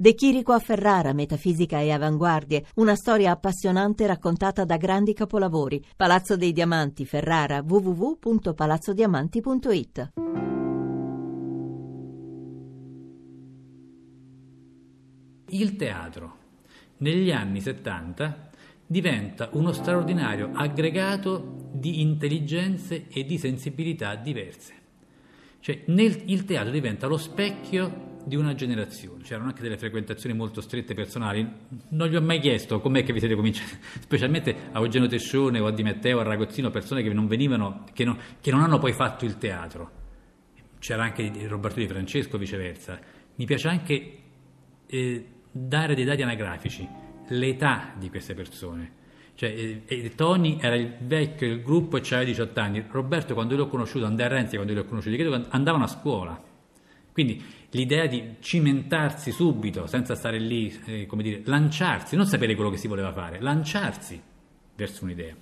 De Chirico a Ferrara, metafisica e avanguardie, una storia appassionante raccontata da grandi capolavori. Palazzo dei Diamanti, Ferrara, www.palazzodiamanti.it. Il teatro negli anni 70 diventa uno straordinario aggregato di intelligenze e di sensibilità diverse. Cioè, nel, il teatro diventa lo specchio di una generazione. C'erano anche delle frequentazioni molto strette personali. Non gli ho mai chiesto com'è che vi siete cominciati, specialmente a Eugenio Tescione o a Di Matteo, a Ragozzino, persone che non venivano, che non, che non hanno poi fatto il teatro. C'era anche Roberto Di Francesco, viceversa. Mi piace anche eh, dare dei dati anagrafici, l'età di queste persone. Cioè, eh, eh Tony era il vecchio del gruppo e aveva 18 anni. Roberto, quando l'ho conosciuto, Andrea Renzi, quando l'ho conosciuto, andavano a scuola. Quindi l'idea di cimentarsi subito, senza stare lì, eh, come dire, lanciarsi, non sapere quello che si voleva fare, lanciarsi verso un'idea.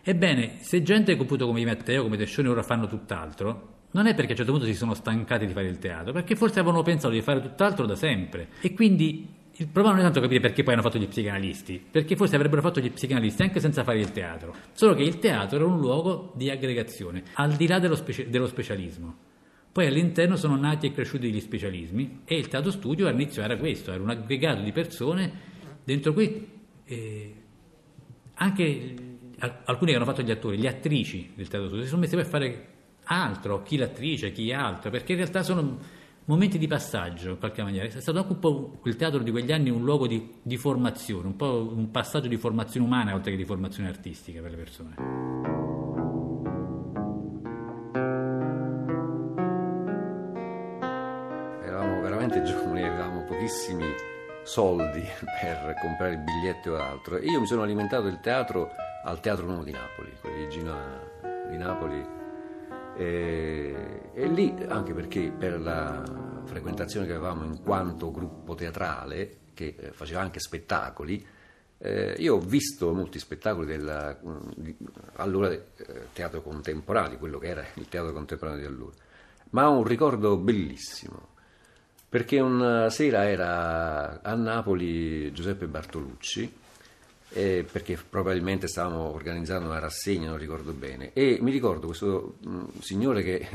Ebbene, se gente appunto come Matteo, come Tescioni ora fanno tutt'altro, non è perché a un certo punto si sono stancati di fare il teatro, perché forse avevano pensato di fare tutt'altro da sempre. E quindi il problema non è tanto capire perché poi hanno fatto gli psicanalisti, perché forse avrebbero fatto gli psicanalisti anche senza fare il teatro. Solo che il teatro era un luogo di aggregazione, al di là dello, speci- dello specialismo. Poi all'interno sono nati e cresciuti gli specialismi e il teatro studio all'inizio era questo, era un aggregato di persone dentro cui eh, anche alcuni che hanno fatto gli attori, le attrici del teatro studio si sono messi a fare altro, chi l'attrice, chi altro, perché in realtà sono momenti di passaggio in qualche maniera. È stato anche un po' il teatro di quegli anni un luogo di, di formazione, un po' un passaggio di formazione umana oltre che di formazione artistica per le persone. Veramente giovani, avevamo pochissimi soldi per comprare biglietti o altro. E io mi sono alimentato del teatro al Teatro Nuovo di Napoli, quello di Gino di Napoli. E, e, lì, anche perché per la frequentazione che avevamo in quanto gruppo teatrale, che eh, faceva anche spettacoli, eh, io ho visto molti spettacoli del allora eh, teatro contemporaneo, quello che era il teatro contemporaneo di allora, ma ho un ricordo bellissimo perché una sera era a Napoli Giuseppe Bartolucci, eh, perché probabilmente stavamo organizzando una rassegna, non ricordo bene, e mi ricordo questo mh, mm, signore che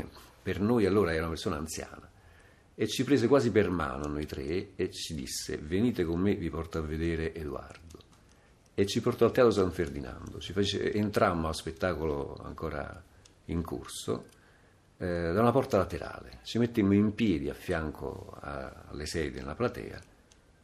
per noi allora era una persona anziana, e ci prese quasi per mano noi tre e ci disse venite con me, vi porto a vedere Edoardo. E ci portò al Teatro San Ferdinando, ci fece, entrammo a spettacolo ancora in corso eh, da una porta laterale, ci mettemmo in piedi a fianco a, alle sedie nella platea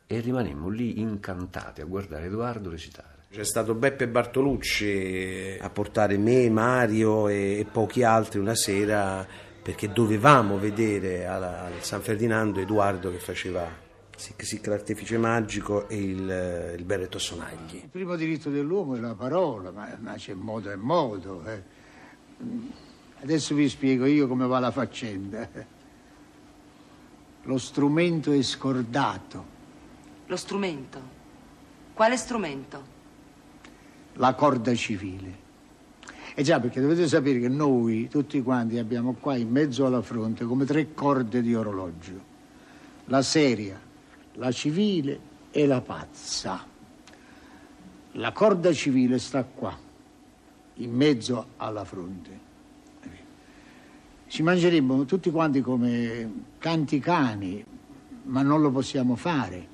e rimanemmo lì incantati a guardare Edoardo recitare. C'è stato Beppe Bartolucci a portare me, Mario e, e pochi altri una sera perché dovevamo vedere al San Ferdinando Edoardo che faceva Sic Sic l'artefice magico e il, il berretto sonagli. Il primo diritto dell'uomo è la parola, ma, ma c'è modo e modo. Eh. Adesso vi spiego io come va la faccenda. Lo strumento è scordato. Lo strumento? Quale strumento? La corda civile. E già, perché dovete sapere che noi, tutti quanti, abbiamo qua in mezzo alla fronte come tre corde di orologio. La seria, la civile e la pazza. La corda civile sta qua, in mezzo alla fronte ci mangeremmo tutti quanti come canti cani, ma non lo possiamo fare.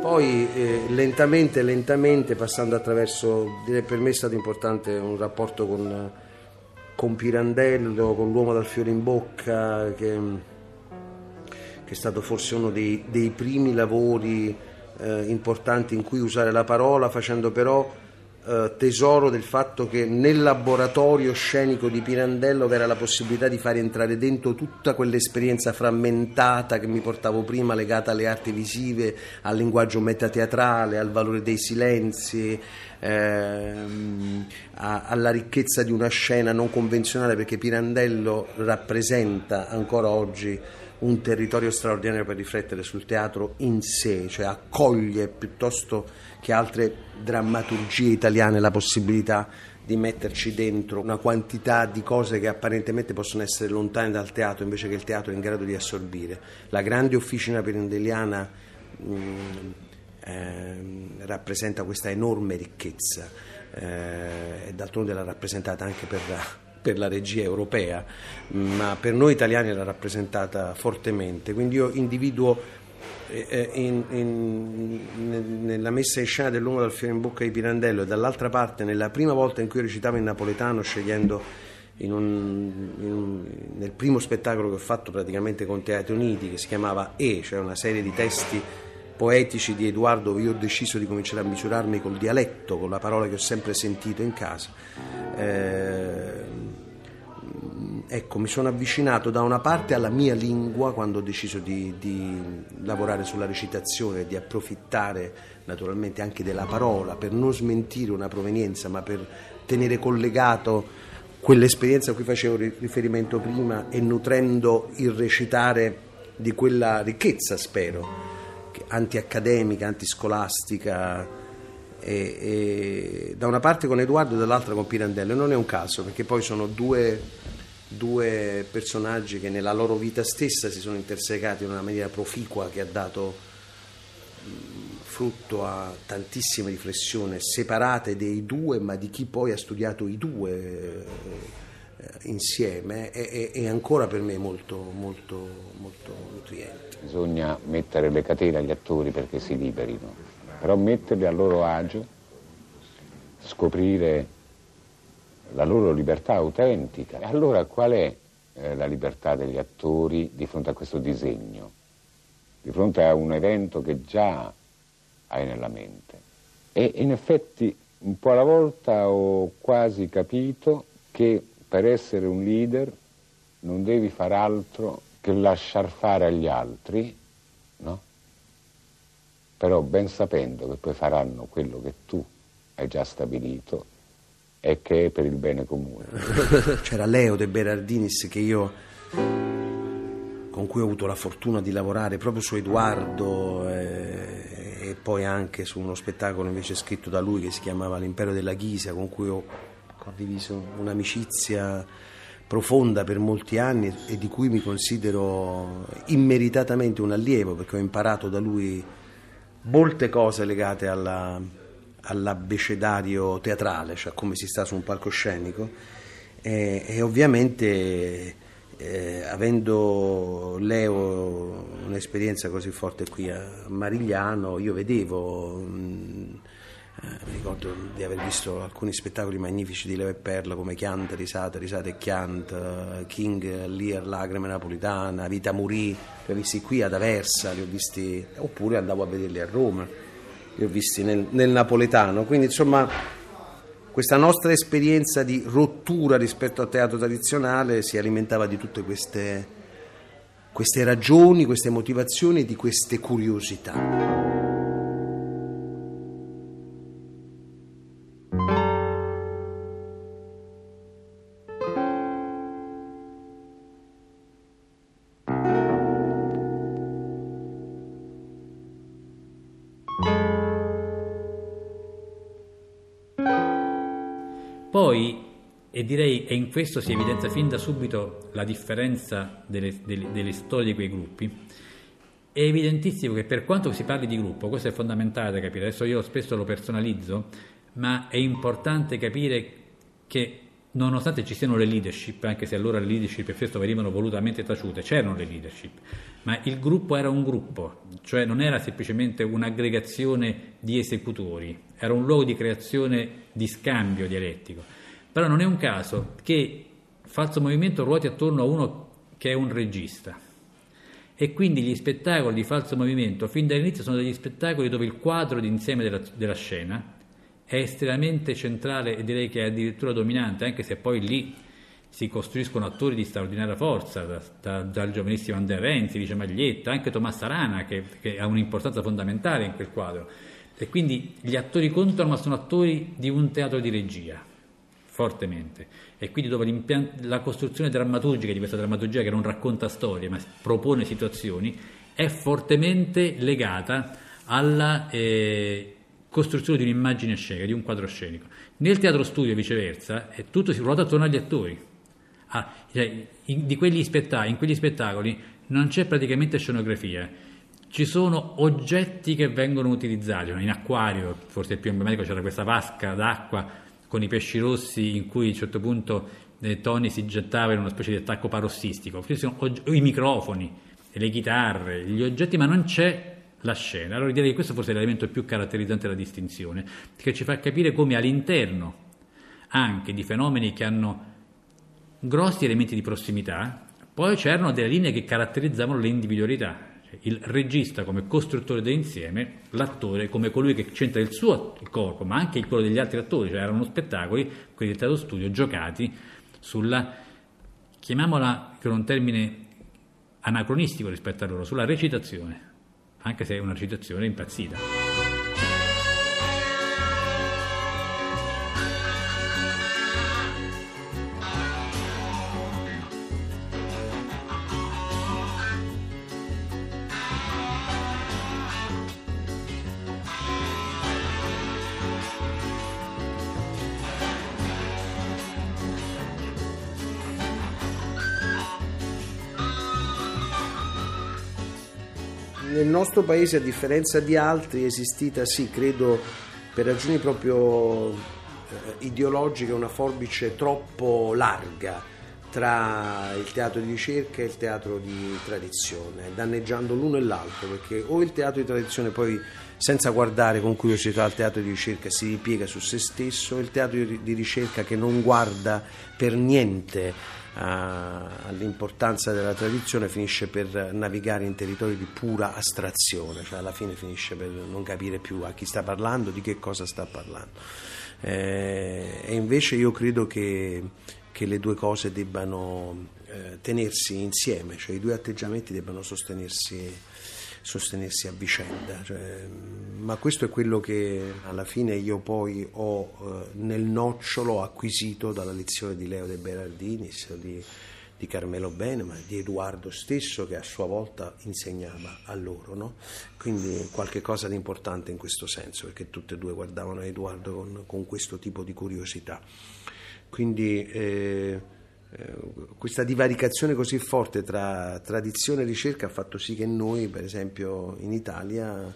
Poi eh, lentamente, lentamente, passando attraverso, direi per me è stato importante un rapporto con, con Pirandello, con l'uomo dal fiore in bocca, che, che è stato forse uno dei, dei primi lavori eh, importanti in cui usare la parola, facendo però eh, tesoro del fatto che nel laboratorio scenico di Pirandello vi era la possibilità di fare entrare dentro tutta quell'esperienza frammentata che mi portavo prima, legata alle arti visive, al linguaggio metateatrale, al valore dei silenzi, ehm, alla ricchezza di una scena non convenzionale, perché Pirandello rappresenta ancora oggi un territorio straordinario per riflettere sul teatro in sé, cioè accoglie piuttosto che altre drammaturgie italiane la possibilità di metterci dentro una quantità di cose che apparentemente possono essere lontane dal teatro, invece che il teatro è in grado di assorbire. La grande officina pirandelliana mh, eh, rappresenta questa enorme ricchezza eh, e d'altronde l'ha rappresentata anche per per la regia europea, ma per noi italiani l'ha rappresentata fortemente. Quindi io individuo eh, eh, in, in, nella messa in scena dell'uomo dal fiore in bocca di Pirandello e dall'altra parte nella prima volta in cui recitavo in napoletano scegliendo in un, un, nel primo spettacolo che ho fatto praticamente con Teatri Uniti che si chiamava E, cioè una serie di testi poetici di Edoardo dove io ho deciso di cominciare a misurarmi col dialetto, con la parola che ho sempre sentito in casa. Eh, ecco, mi sono avvicinato da una parte alla mia lingua quando ho deciso di, di lavorare sulla recitazione, di approfittare naturalmente anche della parola per non smentire una provenienza, ma per tenere collegato quell'esperienza a cui facevo riferimento prima e nutrendo il recitare di quella ricchezza, spero, antiaccademica, antiscolastica. E, e, da una parte con Edoardo e dall'altra con Pirandello. Non è un caso, perché poi sono due due personaggi che nella loro vita stessa si sono intersecati in una maniera proficua che ha dato frutto a tantissime riflessioni separate dei due, ma di chi poi ha studiato i due eh, insieme, è, è, ancora per me molto, molto, molto nutriente. Bisogna mettere le catene agli attori perché si liberino, però metterli a loro agio, scoprire la loro libertà autentica. Allora qual è eh, la libertà degli attori di fronte a questo disegno, di fronte a un evento che già hai nella mente? E in effetti un po' alla volta ho quasi capito che per essere un leader non devi fare altro che lasciar fare agli altri, no? Però ben sapendo che poi faranno quello che tu hai già stabilito e che è per il bene comune. C'era Leo De Berardinis che io con cui ho avuto la fortuna di lavorare proprio su Edoardo eh, e poi anche su uno spettacolo invece scritto da lui che si chiamava L'impero della Ghisa con cui ho condiviso un'amicizia profonda per molti anni e di cui mi considero immeritatamente un allievo perché ho imparato da lui molte cose legate alla, all'abbecedario teatrale, cioè come si sta su un palcoscenico e, e ovviamente eh, avendo Leo un'esperienza così forte qui a Marigliano, io vedevo, mh, eh, mi ricordo di aver visto alcuni spettacoli magnifici di Leo e Perla come Chiant, Risate, Risate e Chiant, King, Lear, Lagrime Napolitana, Vita Murì, li ho visti qui ad Aversa, li ho visti, oppure andavo a vederli a Roma li ho visti nel, nel napoletano, quindi insomma questa nostra esperienza di rottura rispetto al teatro tradizionale si alimentava di tutte queste, queste ragioni, queste motivazioni di queste curiosità. Poi, e direi, e in questo si evidenzia fin da subito la differenza delle, delle, delle storie di quei gruppi, è evidentissimo che per quanto si parli di gruppo, questo è fondamentale da capire, adesso io spesso lo personalizzo, ma è importante capire che nonostante ci siano le leadership, anche se allora le leadership spesso venivano volutamente taciute, c'erano le leadership, ma il gruppo era un gruppo, cioè non era semplicemente un'aggregazione di esecutori, era un luogo di creazione di scambio dialettico. Però non è un caso che Falso Movimento ruoti attorno a uno che è un regista. E quindi gli spettacoli di falso movimento fin dall'inizio sono degli spettacoli dove il quadro d'insieme della, della scena è estremamente centrale e direi che è addirittura dominante, anche se poi lì si costruiscono attori di straordinaria forza, da, da, dal giovanissimo Andrea Renzi, Lice Maglietta, anche Tommaso Arana che, che, ha un'importanza fondamentale in quel quadro. E quindi gli attori contano, ma sono attori di un teatro di regia, fortemente. E quindi dove la costruzione drammaturgica di questa drammaturgia che non racconta storie, ma propone situazioni, è fortemente legata alla... Eh, costruzione di un'immagine scenica, di un quadro scenico. Nel teatro studio, viceversa, è tutto si ruota attorno agli attori. Ah, cioè, in, in quegli spettacoli non c'è praticamente scenografia, ci sono oggetti che vengono utilizzati. In acquario, forse il più emblematico, c'era questa vasca d'acqua con i pesci rossi in cui a un certo punto eh, Tony si gettava in una specie di attacco parossistico. Og- i microfoni, le chitarre, gli oggetti, ma non c'è la scena. Allora direi che questo forse è l'elemento più caratterizzante della distinzione, che ci fa capire come all'interno anche di fenomeni che hanno grossi elementi di prossimità, poi c'erano delle linee che caratterizzavano le individualità. Cioè il regista come costruttore dell'insieme, l'attore come colui che c'entra il suo corpo, ma anche quello degli altri attori, cioè erano spettacoli, quelli del teatro studio, giocati sulla, chiamiamola con un termine anacronistico rispetto a loro, sulla recitazione anche se è una citazione impazzita. Nel nostro paese, a differenza di altri, è esistita, sì, credo, per ragioni proprio eh, ideologiche, una forbice troppo larga tra il teatro di ricerca e il teatro di tradizione, danneggiando l'uno e l'altro, perché o il teatro di tradizione poi senza guardare con curiosità al teatro di ricerca si ripiega su se stesso, il teatro di ricerca che non guarda per niente all'importanza della tradizione finisce per navigare in territori di pura astrazione, cioè alla fine finisce per non capire più a chi sta parlando, di che cosa sta parlando. Eh, e invece io credo che, che le due cose debbano eh, tenersi insieme, cioè i due atteggiamenti debbano sostenersi sostenersi a vicenda. Cioè, ma questo è quello che alla fine io poi ho eh, nel nocciolo acquisito dalla lezione di Leo De Berardinis, di, di Carmelo Bene, ma di Edoardo stesso che a sua volta insegnava a loro. No? Quindi qualche cosa di importante in questo senso, perché tutte e due guardavano Edoardo con, con questo tipo di curiosità. Quindi eh, eh, questa divaricazione così forte tra tradizione e ricerca ha fatto sì che noi, per esempio in Italia,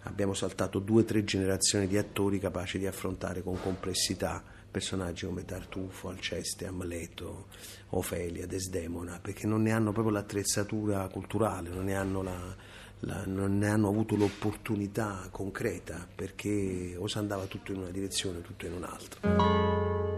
abbiamo saltato due o tre generazioni di attori capaci di affrontare con complessità personaggi come Tartufo, Alceste, Amleto, Ofelia, Desdemona, perché non ne hanno proprio l'attrezzatura culturale, non ne hanno, la, la, non ne hanno avuto l'opportunità concreta, perché o si andava tutto in una direzione o tutto in un'altra.